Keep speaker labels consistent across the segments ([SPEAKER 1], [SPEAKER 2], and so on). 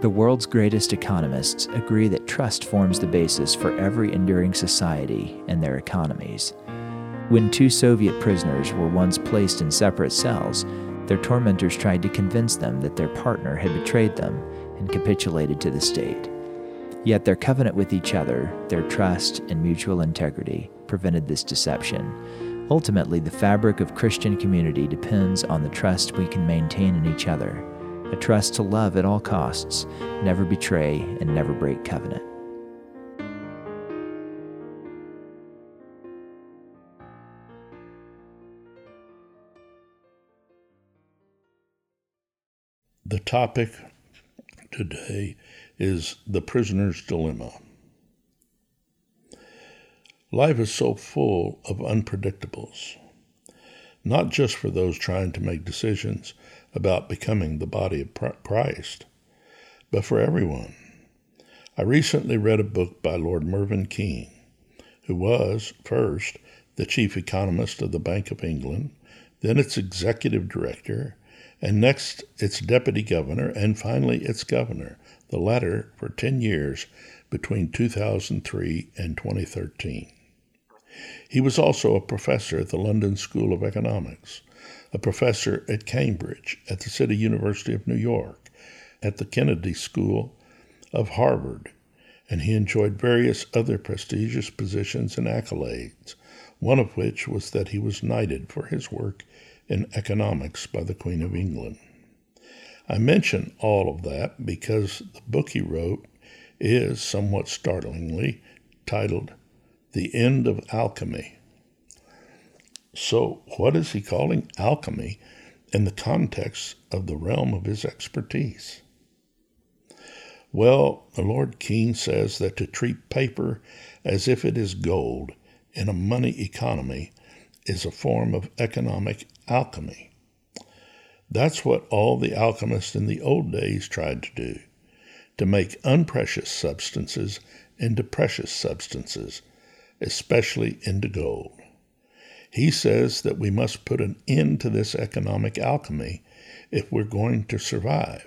[SPEAKER 1] The world's greatest economists agree that trust forms the basis for every enduring society and their economies. When two Soviet prisoners were once placed in separate cells, their tormentors tried to convince them that their partner had betrayed them and capitulated to the state. Yet their covenant with each other, their trust, and mutual integrity prevented this deception. Ultimately, the fabric of Christian community depends on the trust we can maintain in each other, a trust to love at all costs, never betray, and never break covenant.
[SPEAKER 2] The topic today is the prisoner's dilemma. Life is so full of unpredictables, not just for those trying to make decisions about becoming the body of Christ, but for everyone. I recently read a book by Lord Mervyn King, who was, first, the chief economist of the Bank of England, then its executive director, and next its deputy governor, and finally its governor, the latter for 10 years between 2003 and 2013. He was also a professor at the London School of Economics, a professor at Cambridge, at the City University of New York, at the Kennedy School of Harvard, and he enjoyed various other prestigious positions and accolades, one of which was that he was knighted for his work in economics by the Queen of England. I mention all of that because the book he wrote is, somewhat startlingly, titled The End of Alchemy. So, what is he calling alchemy in the context of the realm of his expertise? Well, the Lord King says that to treat paper as if it is gold in a money economy is a form of economic alchemy. That's what all the alchemists in the old days tried to do to make unprecious substances into precious substances, especially into gold. He says that we must put an end to this economic alchemy if we're going to survive,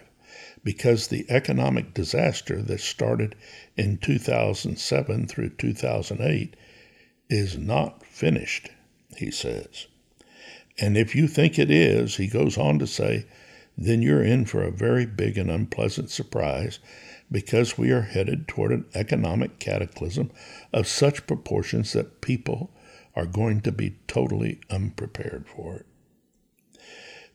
[SPEAKER 2] because the economic disaster that started in 2007 through 2008 is not finished, he says. And if you think it is, he goes on to say, then you're in for a very big and unpleasant surprise because we are headed toward an economic cataclysm of such proportions that people are going to be totally unprepared for it.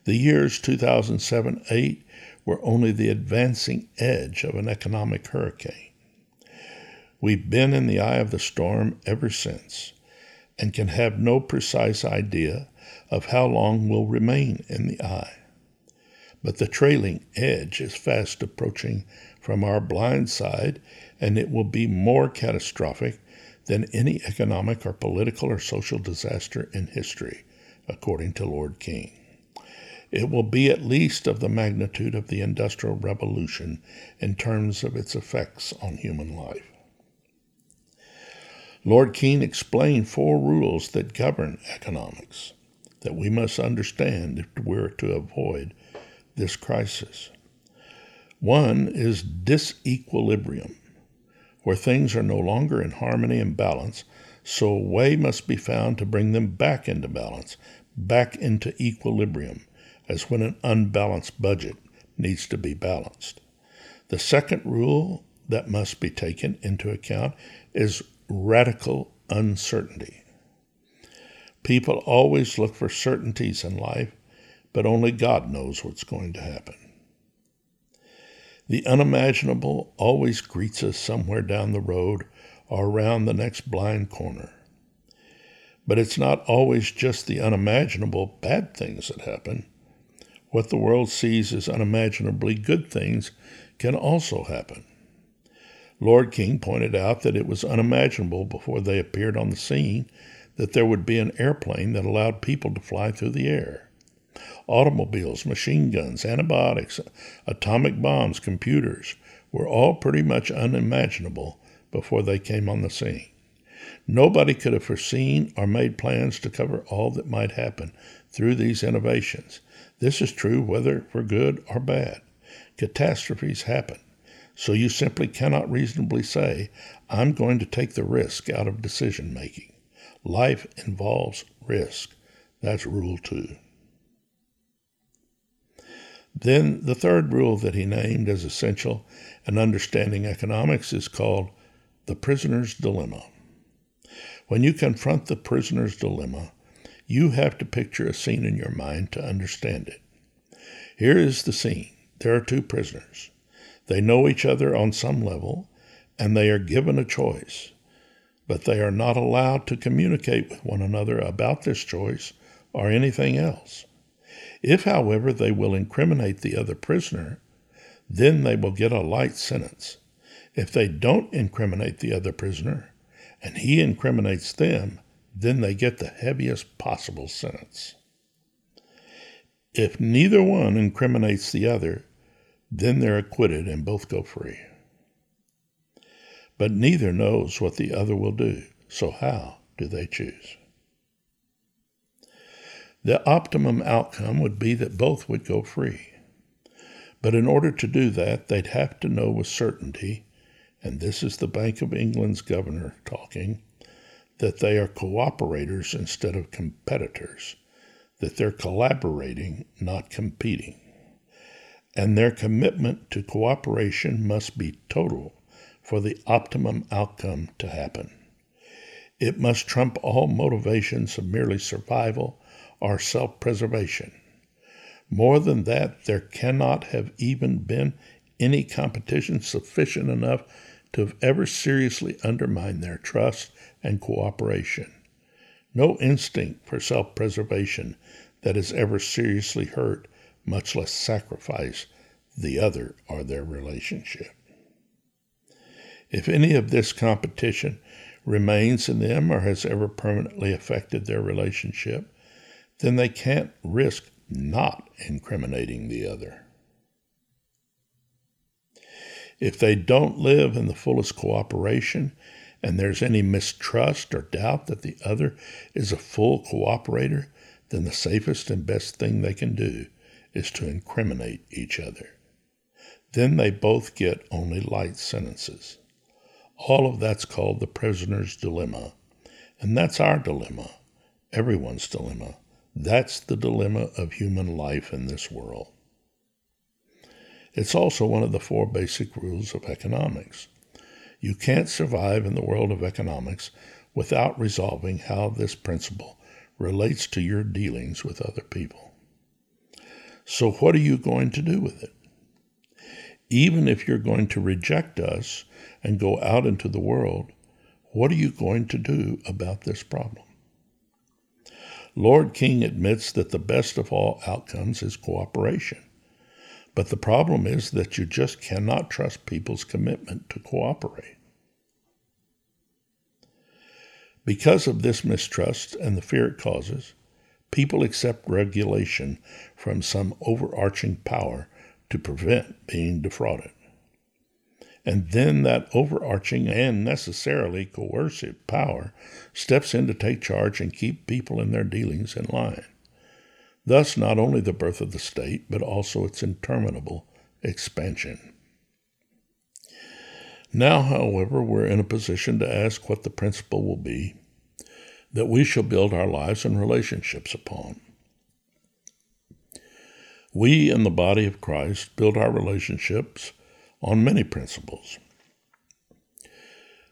[SPEAKER 2] The years 2007 8 were only the advancing edge of an economic hurricane. We've been in the eye of the storm ever since and can have no precise idea of how long we'll remain in the eye. But the trailing edge is fast approaching from our blind side, and it will be more catastrophic than any economic or political or social disaster in history, according to Lord King. It will be at least of the magnitude of the Industrial Revolution in terms of its effects on human life. Lord King explained four rules that govern economics that we must understand if we're to avoid this crisis. One is disequilibrium, where things are no longer in harmony and balance, so a way must be found to bring them back into balance, back into equilibrium, as when an unbalanced budget needs to be balanced. The second rule that must be taken into account is radical uncertainty. People always look for certainties in life, but only God knows what's going to happen. The unimaginable always greets us somewhere down the road or around the next blind corner. But it's not always just the unimaginable bad things that happen. What the world sees as unimaginably good things can also happen. Lord King pointed out that it was unimaginable before they appeared on the scene that there would be an airplane that allowed people to fly through the air. Automobiles, machine guns, antibiotics, atomic bombs, computers were all pretty much unimaginable before they came on the scene. Nobody could have foreseen or made plans to cover all that might happen through these innovations. This is true whether for good or bad. Catastrophes happen. So you simply cannot reasonably say, I'm going to take the risk out of decision making. Life involves risk. That's rule two. Then the third rule that he named as essential in understanding economics is called the prisoner's dilemma. When you confront the prisoner's dilemma, you have to picture a scene in your mind to understand it. Here is the scene there are two prisoners. They know each other on some level, and they are given a choice, but they are not allowed to communicate with one another about this choice or anything else. If, however, they will incriminate the other prisoner, then they will get a light sentence. If they don't incriminate the other prisoner, and he incriminates them, then they get the heaviest possible sentence. If neither one incriminates the other, then they're acquitted and both go free. But neither knows what the other will do, so how do they choose? The optimum outcome would be that both would go free. But in order to do that, they'd have to know with certainty, and this is the Bank of England's governor talking, that they are cooperators instead of competitors, that they're collaborating, not competing and their commitment to cooperation must be total for the optimum outcome to happen. It must trump all motivations of merely survival or self preservation. More than that, there cannot have even been any competition sufficient enough to have ever seriously undermined their trust and cooperation. No instinct for self preservation that has ever seriously hurt much less sacrifice the other or their relationship. If any of this competition remains in them or has ever permanently affected their relationship, then they can't risk not incriminating the other. If they don't live in the fullest cooperation and there's any mistrust or doubt that the other is a full cooperator, then the safest and best thing they can do is to incriminate each other. Then they both get only light sentences. All of that's called the prisoner's dilemma. And that's our dilemma, everyone's dilemma. That's the dilemma of human life in this world. It's also one of the four basic rules of economics. You can't survive in the world of economics without resolving how this principle relates to your dealings with other people. So, what are you going to do with it? Even if you're going to reject us and go out into the world, what are you going to do about this problem? Lord King admits that the best of all outcomes is cooperation. But the problem is that you just cannot trust people's commitment to cooperate. Because of this mistrust and the fear it causes, People accept regulation from some overarching power to prevent being defrauded. And then that overarching and necessarily coercive power steps in to take charge and keep people in their dealings in line. Thus, not only the birth of the state, but also its interminable expansion. Now, however, we're in a position to ask what the principle will be that we shall build our lives and relationships upon. We in the body of Christ build our relationships on many principles.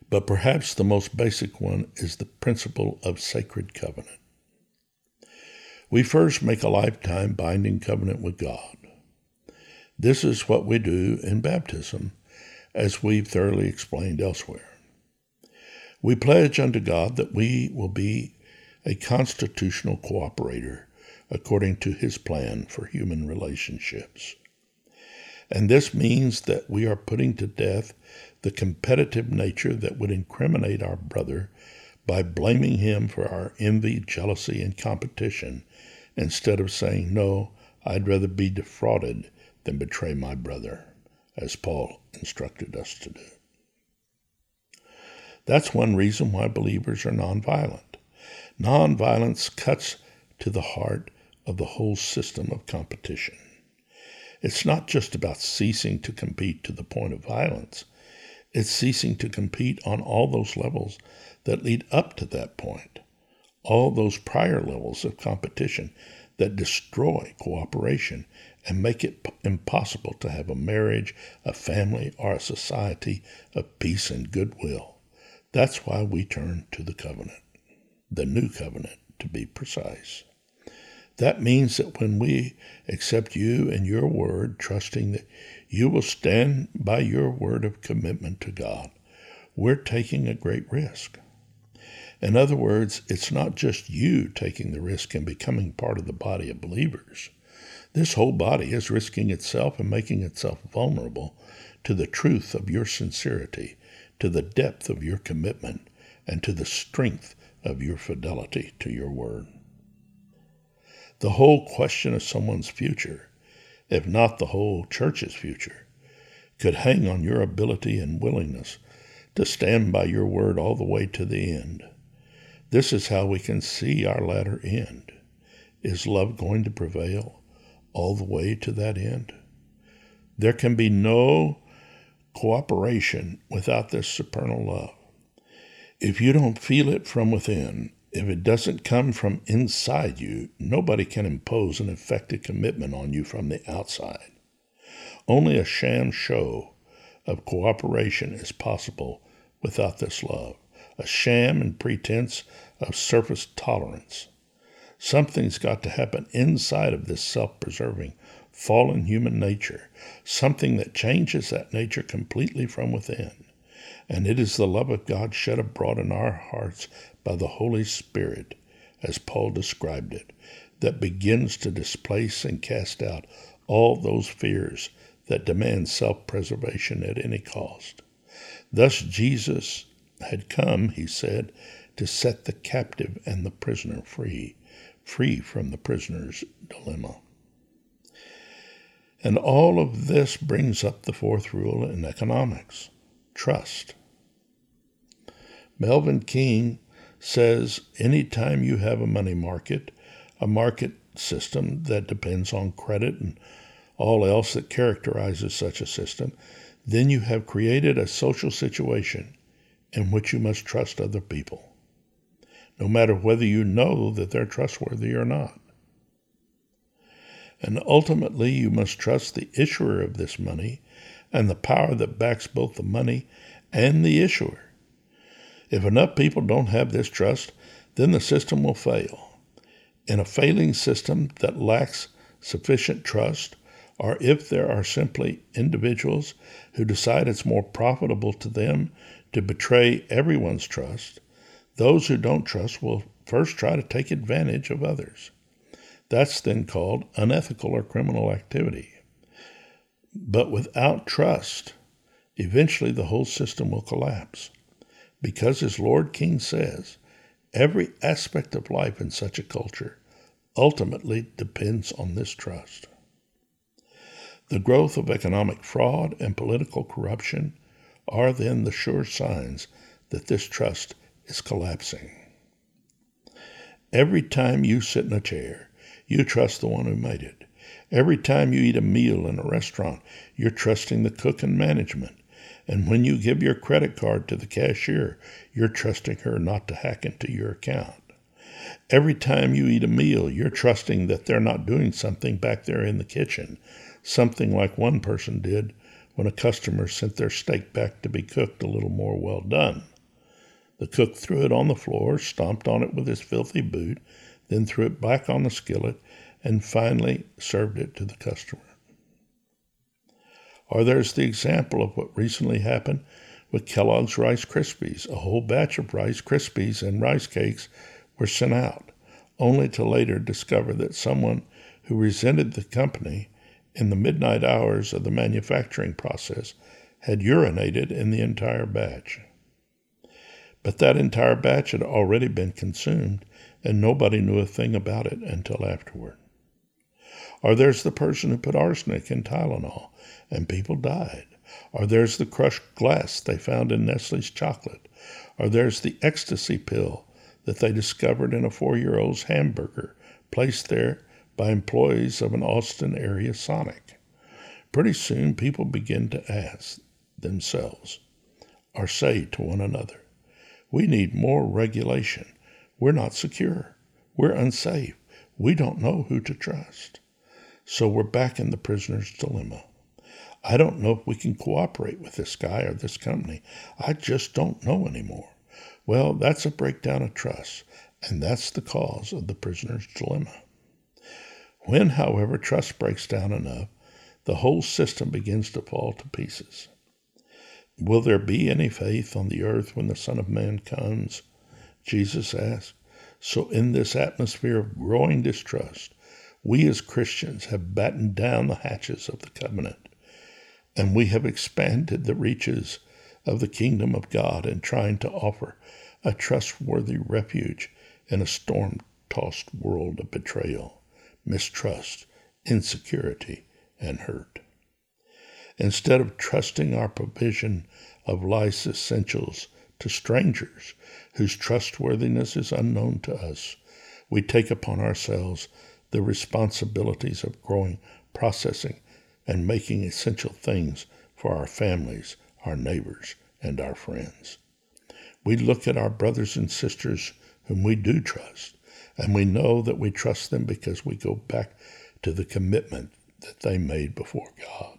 [SPEAKER 2] But perhaps the most basic one is the principle of sacred covenant. We first make a lifetime binding covenant with God. This is what we do in baptism, as we've thoroughly explained elsewhere. We pledge unto God that we will be a constitutional cooperator according to his plan for human relationships. And this means that we are putting to death the competitive nature that would incriminate our brother by blaming him for our envy, jealousy, and competition, instead of saying, No, I'd rather be defrauded than betray my brother, as Paul instructed us to do. That's one reason why believers are nonviolent. Nonviolence cuts to the heart of the whole system of competition. It's not just about ceasing to compete to the point of violence. It's ceasing to compete on all those levels that lead up to that point, all those prior levels of competition that destroy cooperation and make it impossible to have a marriage, a family, or a society of peace and goodwill. That's why we turn to the covenant, the new covenant to be precise. That means that when we accept you and your word, trusting that you will stand by your word of commitment to God, we're taking a great risk. In other words, it's not just you taking the risk and becoming part of the body of believers. This whole body is risking itself and making itself vulnerable to the truth of your sincerity, to the depth of your commitment, and to the strength of your fidelity to your word. The whole question of someone's future, if not the whole church's future, could hang on your ability and willingness to stand by your word all the way to the end. This is how we can see our latter end. Is love going to prevail all the way to that end? There can be no cooperation without this supernal love. If you don't feel it from within, if it doesn't come from inside you, nobody can impose an effective commitment on you from the outside. Only a sham show of cooperation is possible without this love, a sham and pretense of surface tolerance. Something's got to happen inside of this self preserving, fallen human nature, something that changes that nature completely from within and it is the love of God shed abroad in our hearts by the Holy Spirit, as Paul described it, that begins to displace and cast out all those fears that demand self preservation at any cost. Thus, Jesus had come, he said, to set the captive and the prisoner free, free from the prisoner's dilemma. And all of this brings up the fourth rule in economics trust. Mervyn King says anytime you have a money market, a market system that depends on credit and all else that characterizes such a system, then you have created a social situation in which you must trust other people, no matter whether you know that they're trustworthy or not. And ultimately, you must trust the issuer of this money and the power that backs both the money and the issuer. If enough people don't have this trust, then the system will fail. In a failing system that lacks sufficient trust, or if there are simply individuals who decide it's more profitable to them to betray everyone's trust, those who don't trust will first try to take advantage of others. That's then called unethical or criminal activity. But without trust, eventually the whole system will collapse. Because, as Lord King says, every aspect of life in such a culture ultimately depends on this trust. The growth of economic fraud and political corruption are then the sure signs that this trust is collapsing. Every time you sit in a chair, you trust the one who made it. Every time you eat a meal in a restaurant, you're trusting the cook and management. And when you give your credit card to the cashier, you're trusting her not to hack into your account. Every time you eat a meal, you're trusting that they're not doing something back there in the kitchen, something like one person did when a customer sent their steak back to be cooked a little more well done. The cook threw it on the floor, stomped on it with his filthy boot, then threw it back on the skillet and finally served it to the customer. Or there's the example of what recently happened with Kellogg's Rice Krispies. A whole batch of Rice Krispies and rice cakes were sent out, only to later discover that someone who resented the company in the midnight hours of the manufacturing process had urinated in the entire batch. But that entire batch had already been consumed, and nobody knew a thing about it until afterward. Or there's the person who put arsenic in Tylenol and people died. Or there's the crushed glass they found in Nestle's chocolate. Or there's the ecstasy pill that they discovered in a four year old's hamburger placed there by employees of an Austin area Sonic. pretty soon people begin to ask themselves or say to one another, We need more regulation. We're not secure. We're unsafe. We don't know who to trust. So we're back in the prisoner's dilemma. I don't know if we can cooperate with this guy or this company. I just don't know anymore. Well, that's a breakdown of trust, and that's the cause of the prisoner's dilemma. When, however, trust breaks down enough, the whole system begins to fall to pieces. Will there be any faith on the earth when the Son of Man comes? Jesus asked. So, in this atmosphere of growing distrust, we as Christians have battened down the hatches of the covenant, and we have expanded the reaches of the kingdom of God in trying to offer a trustworthy refuge in a storm tossed world of betrayal, mistrust, insecurity, and hurt. Instead of trusting our provision of life's essentials to strangers whose trustworthiness is unknown to us, we take upon ourselves the responsibilities of growing, processing, and making essential things for our families, our neighbors, and our friends. We look at our brothers and sisters whom we do trust, and we know that we trust them because we go back to the commitment that they made before God.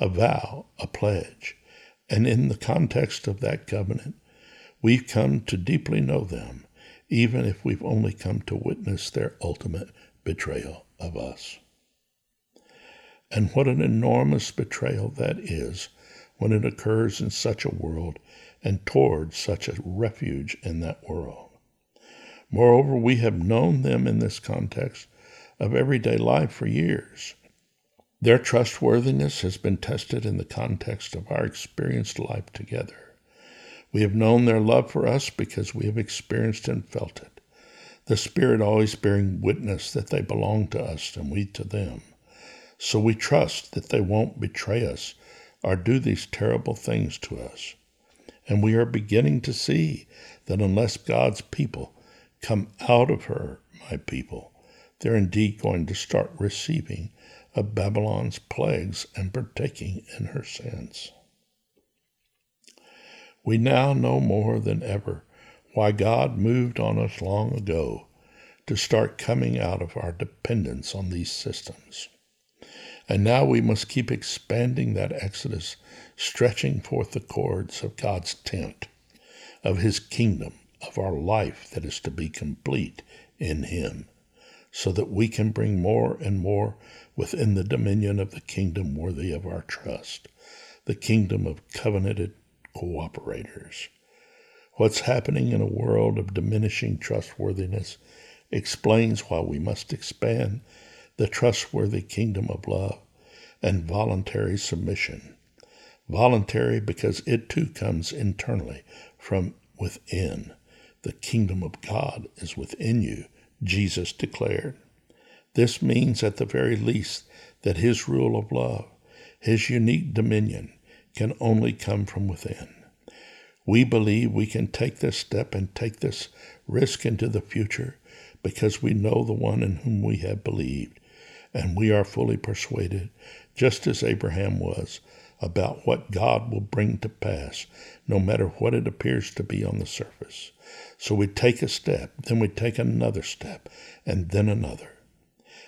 [SPEAKER 2] A vow, a pledge, and in the context of that covenant, we've come to deeply know them, even if we've only come to witness their ultimate betrayal of us. And what an enormous betrayal that is when it occurs in such a world and toward such a refuge in that world. Moreover, we have known them in this context of everyday life for years. Their trustworthiness has been tested in the context of our experienced life together. We have known their love for us because we have experienced and felt it, the Spirit always bearing witness that they belong to us and we to them. So we trust that they won't betray us or do these terrible things to us. And we are beginning to see that unless God's people come out of her, my people, they're indeed going to start receiving of Babylon's plagues and partaking in her sins. We now know more than ever why God moved on us long ago to start coming out of our dependence on these systems. And now we must keep expanding that exodus, stretching forth the cords of God's tent, of His kingdom, of our life that is to be complete in Him, so that we can bring more and more within the dominion of the kingdom worthy of our trust, the kingdom of covenanted cooperators. What's happening in a world of diminishing trustworthiness explains why we must expand the trustworthy kingdom of love, and voluntary submission. Voluntary because it too comes internally from within. The kingdom of God is within you, Jesus declared. This means, at the very least, that his rule of love, his unique dominion, can only come from within. We believe we can take this step and take this risk into the future because we know the one in whom we have believed, and we are fully persuaded, just as Abraham was, about what God will bring to pass, no matter what it appears to be on the surface. So we take a step, then we take another step, and then another.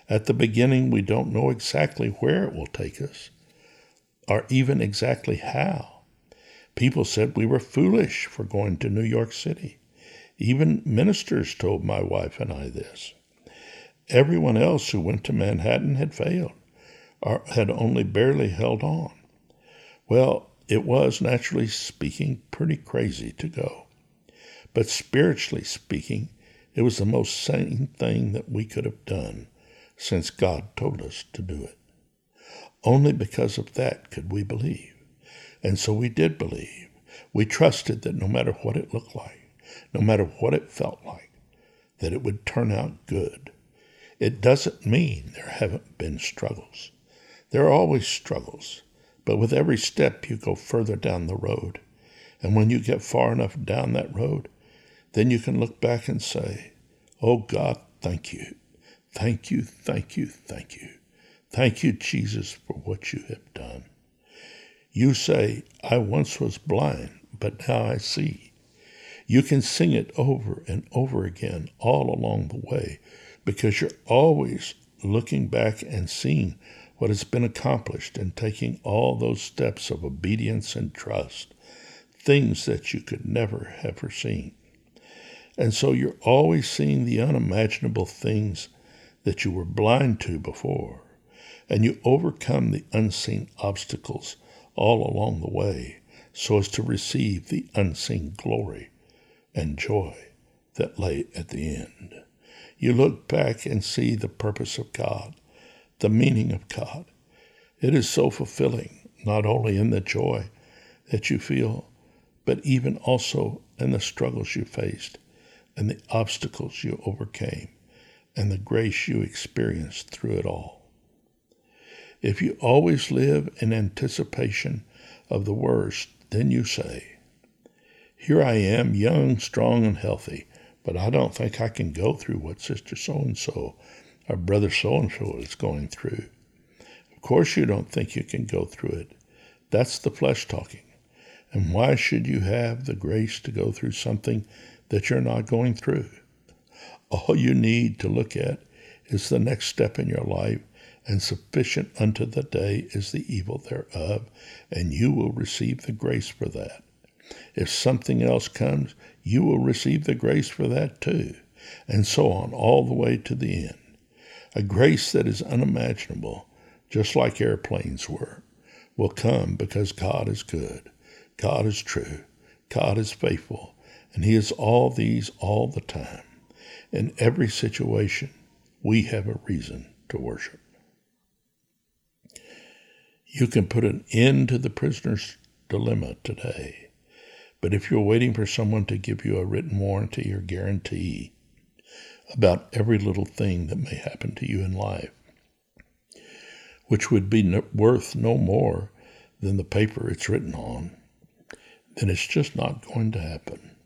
[SPEAKER 2] At the beginning, we don't know exactly where it will take us, or even exactly how. People said we were foolish for going to New York City. Even ministers told my wife and I this. Everyone else who went to Manhattan had failed, or had only barely held on. Well, it was, naturally speaking, pretty crazy to go. But spiritually speaking, it was the most sane thing that we could have done since God told us to do it. Only because of that could we believe. And so we did believe. We trusted that no matter what it looked like, no matter what it felt like, that it would turn out good. It doesn't mean there haven't been struggles. There are always struggles, but with every step you go further down the road. And when you get far enough down that road, then you can look back and say, Oh God, thank you. Thank you, thank you, thank you. Thank you, Jesus, for what you have done. You say, I once was blind, but now I see. You can sing it over and over again all along the way because you're always looking back and seeing what has been accomplished and taking all those steps of obedience and trust, things that you could never have foreseen. And so you're always seeing the unimaginable things that you were blind to before, and you overcome the unseen obstacles all along the way so as to receive the unseen glory and joy that lay at the end. You look back and see the purpose of God, the meaning of God. It is so fulfilling, not only in the joy that you feel, but even also in the struggles you faced and the obstacles you overcame and the grace you experienced through it all. If you always live in anticipation of the worst, then you say, Here I am, young, strong, and healthy, but I don't think I can go through what Sister so and so or Brother so and so is going through. Of course, you don't think you can go through it. That's the flesh talking. And why should you have the grace to go through something that you're not going through? All you need to look at is the next step in your life, and sufficient unto the day is the evil thereof, and you will receive the grace for that. If something else comes, you will receive the grace for that too, and so on, all the way to the end. A grace that is unimaginable, just like airplanes were, will come because God is good, God is true, God is faithful, and He is all these all the time. In every situation, we have a reason to worship. You can put an end to the prisoner's dilemma today. But if you're waiting for someone to give you a written warranty or guarantee about every little thing that may happen to you in life, which would be worth no more than the paper it's written on, then it's just not going to happen.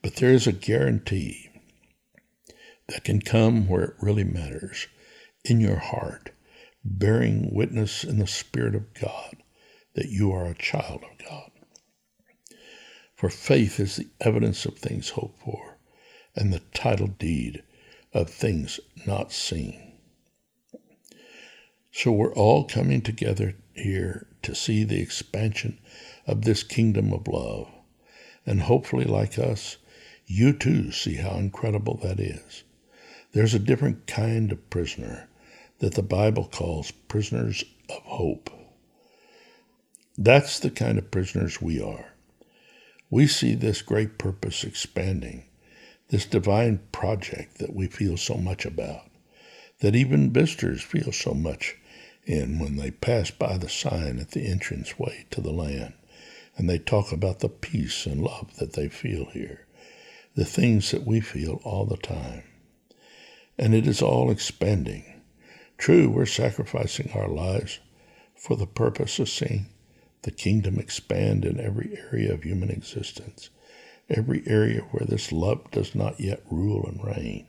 [SPEAKER 2] But there is a guarantee that can come where it really matters in your heart, bearing witness in the Spirit of God that you are a child of God. For faith is the evidence of things hoped for, and the title deed of things not seen. So we're all coming together here to see the expansion of this kingdom of love. And hopefully, like us, you too see how incredible that is. There's a different kind of prisoner that the Bible calls prisoners of hope. That's the kind of prisoners we are. We see this great purpose expanding, this divine project that we feel so much about, that even visitors feel so much in when they pass by the sign at the entranceway to the land, and they talk about the peace and love that they feel here, the things that we feel all the time and it is all expanding. True, we're sacrificing our lives for the purpose of seeing the kingdom expand in every area of human existence, every area where this love does not yet rule and reign.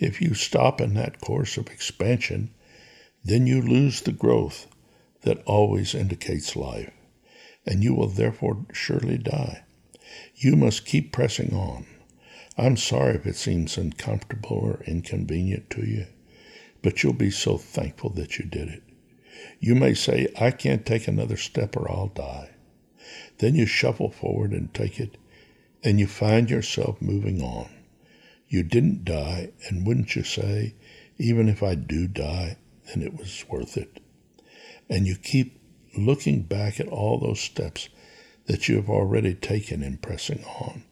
[SPEAKER 2] If you stop in that course of expansion, then you lose the growth that always indicates life, and you will therefore surely die. You must keep pressing on I'm sorry if it seems uncomfortable or inconvenient to you, but you'll be so thankful that you did it. You may say, I can't take another step or I'll die. Then you shuffle forward and take it, and you find yourself moving on. You didn't die, and wouldn't you say, even if I do die, then it was worth it? And you keep looking back at all those steps that you have already taken in pressing on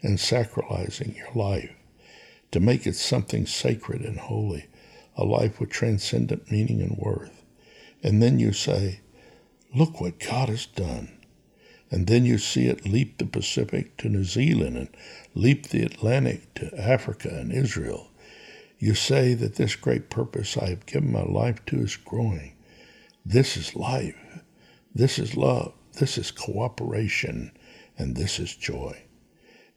[SPEAKER 2] and sacralizing your life to make it something sacred and holy, a life with transcendent meaning and worth. And then you say, Look what God has done. And then you see it leap the Pacific to New Zealand and leap the Atlantic to Africa and Israel. You say that this great purpose I have given my life to is growing. This is life. This is love. This is cooperation. And this is joy.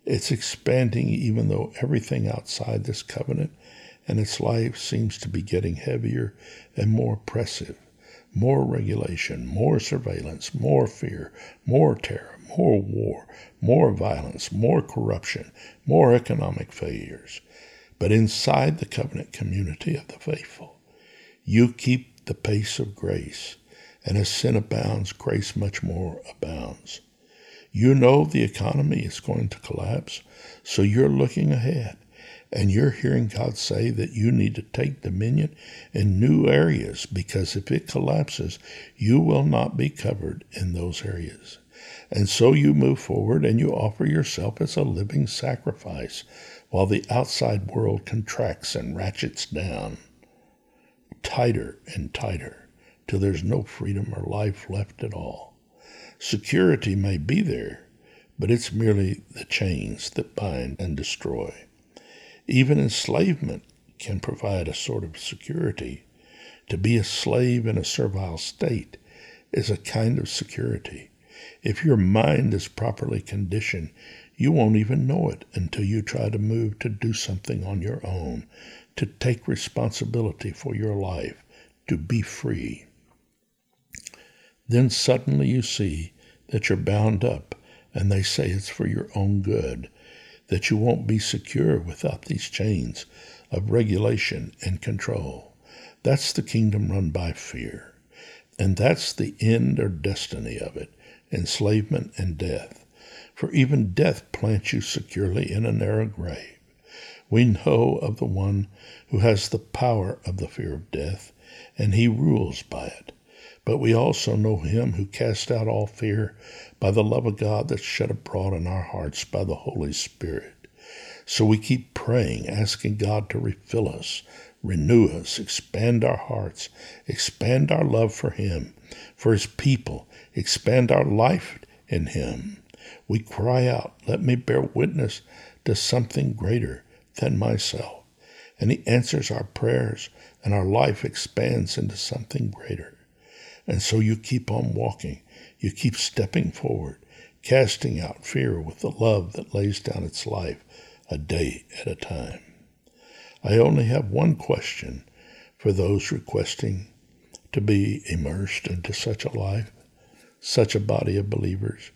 [SPEAKER 2] It's expanding even though everything outside this covenant and its life seems to be getting heavier and more oppressive. More regulation, more surveillance, more fear, more terror, more war, more violence, more corruption, more economic failures. But inside the covenant community of the faithful, you keep the pace of grace, and as sin abounds, grace much more abounds. You know the economy is going to collapse, so you're looking ahead and you're hearing God say that you need to take dominion in new areas because if it collapses, you will not be covered in those areas. And so you move forward and you offer yourself as a living sacrifice while the outside world contracts and ratchets down tighter and tighter till there's no freedom or life left at all. Security may be there, but it's merely the chains that bind and destroy. Even enslavement can provide a sort of security. To be a slave in a servile state is a kind of security. If your mind is properly conditioned, you won't even know it until you try to move to do something on your own, to take responsibility for your life, to be free. Then suddenly you see that you're bound up, and they say it's for your own good, that you won't be secure without these chains of regulation and control. That's the kingdom run by fear. And that's the end or destiny of it enslavement and death. For even death plants you securely in a narrow grave. We know of the one who has the power of the fear of death, and he rules by it. But we also know him who cast out all fear by the love of God that's shed abroad in our hearts by the Holy Spirit. So we keep praying, asking God to refill us, renew us, expand our hearts, expand our love for Him, for His people, expand our life in Him. We cry out, Let me bear witness to something greater than myself. And He answers our prayers, and our life expands into something greater. And so you keep on walking. You keep stepping forward, casting out fear with the love that lays down its life a day at a time. I only have one question for those requesting to be immersed into such a life, such a body of believers.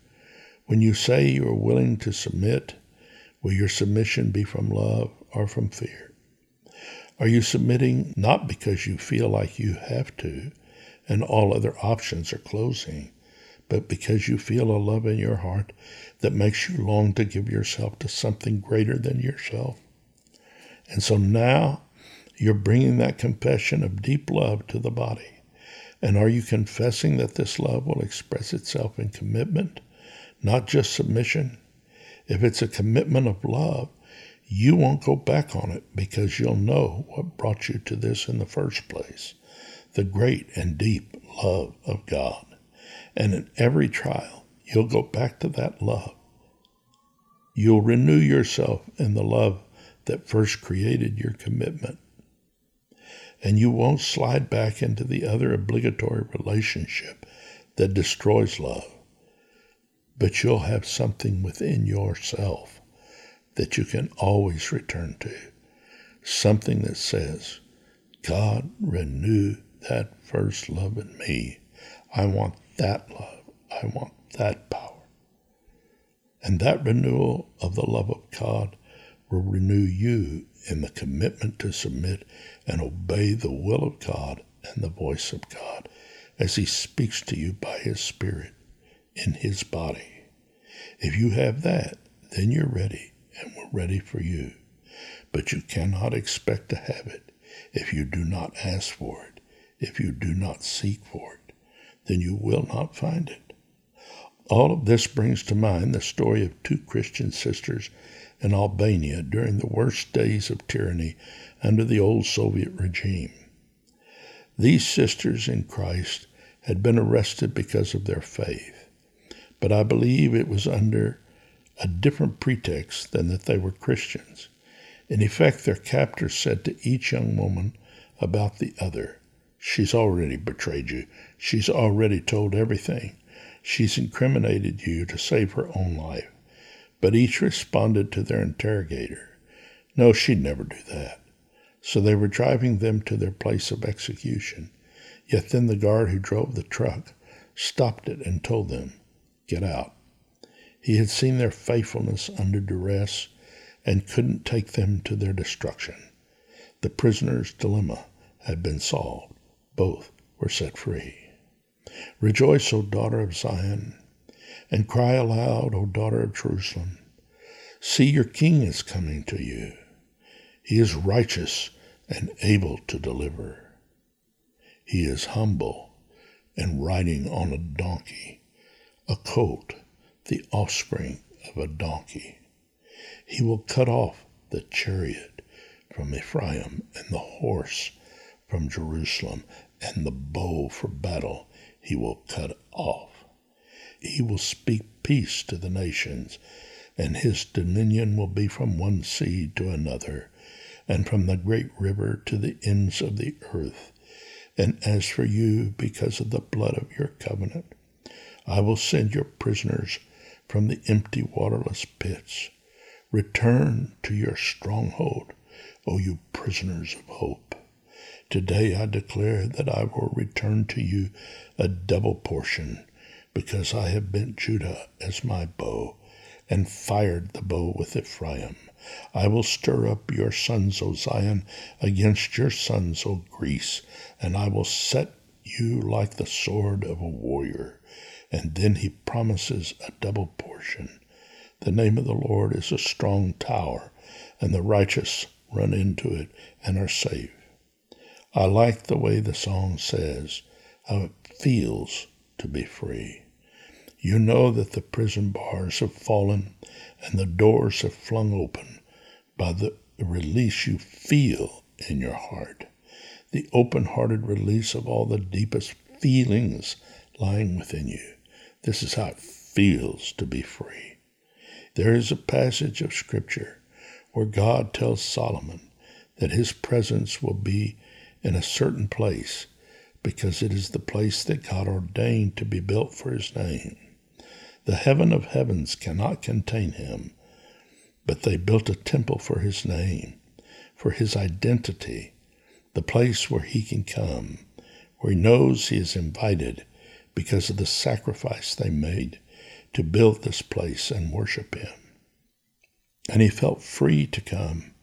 [SPEAKER 2] When you say you are willing to submit, will your submission be from love or from fear? Are you submitting not because you feel like you have to, and all other options are closing, but because you feel a love in your heart that makes you long to give yourself to something greater than yourself. And so now you're bringing that confession of deep love to the body. And are you confessing that this love will express itself in commitment, not just submission? If it's a commitment of love, you won't go back on it because you'll know what brought you to this in the first place the great and deep love of God. And in every trial, you'll go back to that love. You'll renew yourself in the love that first created your commitment. And you won't slide back into the other obligatory relationship that destroys love. But you'll have something within yourself that you can always return to. Something that says, God, renew that first love in me. I want that love. I want that power. And that renewal of the love of God will renew you in the commitment to submit and obey the will of God and the voice of God as He speaks to you by His Spirit in His body. If you have that, then you're ready, and we're ready for you. But you cannot expect to have it if you do not ask for it if you do not seek for it, then you will not find it. All of this brings to mind the story of two Christian sisters in Albania during the worst days of tyranny under the old Soviet regime. These sisters in Christ had been arrested because of their faith, but I believe it was under a different pretext than that they were Christians. In effect, their captors said to each young woman about the other, She's already betrayed you. She's already told everything. She's incriminated you to save her own life. But each responded to their interrogator, No, she'd never do that. So they were driving them to their place of execution. Yet then the guard who drove the truck stopped it and told them, Get out. He had seen their faithfulness under duress and couldn't take them to their destruction. The prisoner's dilemma had been solved. Both were set free. Rejoice, O daughter of Zion, and cry aloud, O daughter of Jerusalem. See, your king is coming to you. He is righteous and able to deliver. He is humble and riding on a donkey, a colt, the offspring of a donkey. He will cut off the chariot from Ephraim and the horse from Jerusalem and the bow for battle he will cut off. He will speak peace to the nations and his dominion will be from one sea to another, and from the great river to the ends of the earth. And as for you, because of the blood of your covenant, I will send your prisoners from the empty, waterless pits. Return to your stronghold, O you prisoners of hope. Today I declare that I will return to you a double portion, because I have bent Judah as my bow and fired the bow with Ephraim. I will stir up your sons, O Zion, against your sons, O Greece, and I will set you like the sword of a warrior. And then he promises a double portion. The name of the Lord is a strong tower, and the righteous run into it and are safe. I like the way the song says, how it feels to be free. You know that the prison bars have fallen and the doors have flung open by the release you feel in your heart, the open hearted release of all the deepest feelings lying within you. This is how it feels to be free. There is a passage of Scripture where God tells Solomon that his presence will be in a certain place because it is the place that God ordained to be built for his name. The heaven of heavens cannot contain him, but they built a temple for his name, for his identity, the place where he can come, where he knows he is invited because of the sacrifice they made to build this place and worship him. And he felt free to come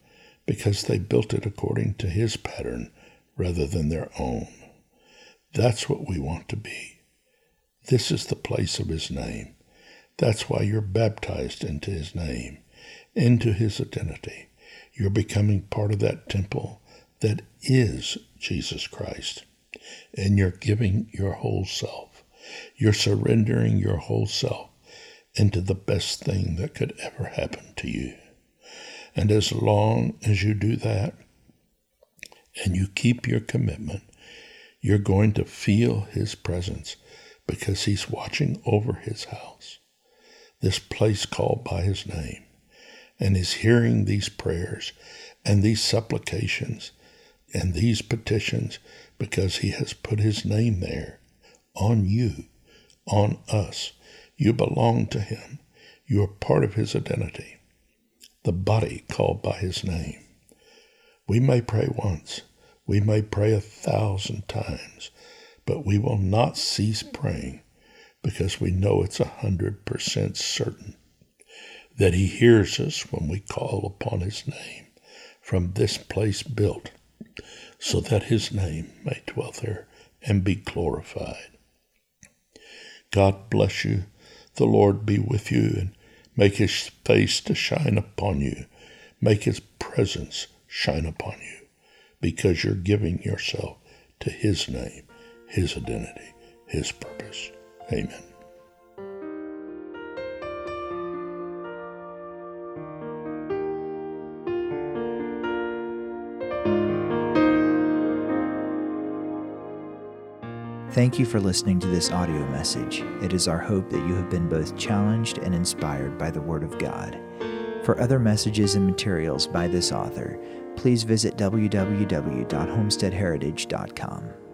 [SPEAKER 2] because they built it according to his pattern rather than their own. That's what we want to be. This is the place of his name. That's why you're baptized into his name, into his identity. You're becoming part of that temple that is Jesus Christ. And you're giving your whole self. You're surrendering your whole self into the best thing that could ever happen to you. And as long as you do that and you keep your commitment, you're going to feel his presence because he's watching over his house this place called by his name, and is hearing these prayers and these supplications and these petitions because he has put his name there on you, on us. You belong to him. You are part of his identity, the body called by his name. We may pray once, we may pray a thousand times, but we will not cease praying because we know it's a hundred percent certain that he hears us when we call upon his name from this place built, so that his name may dwell there and be glorified. God bless you. The Lord be with you and make his face to shine upon you. Make his presence shine upon you because you're giving yourself to his name, his identity, his purpose. Amen.
[SPEAKER 1] Thank you for listening to this audio message. It is our hope that you have been both challenged and inspired by the Word of God. For other messages and materials by this author, please visit www.homesteadheritage.com.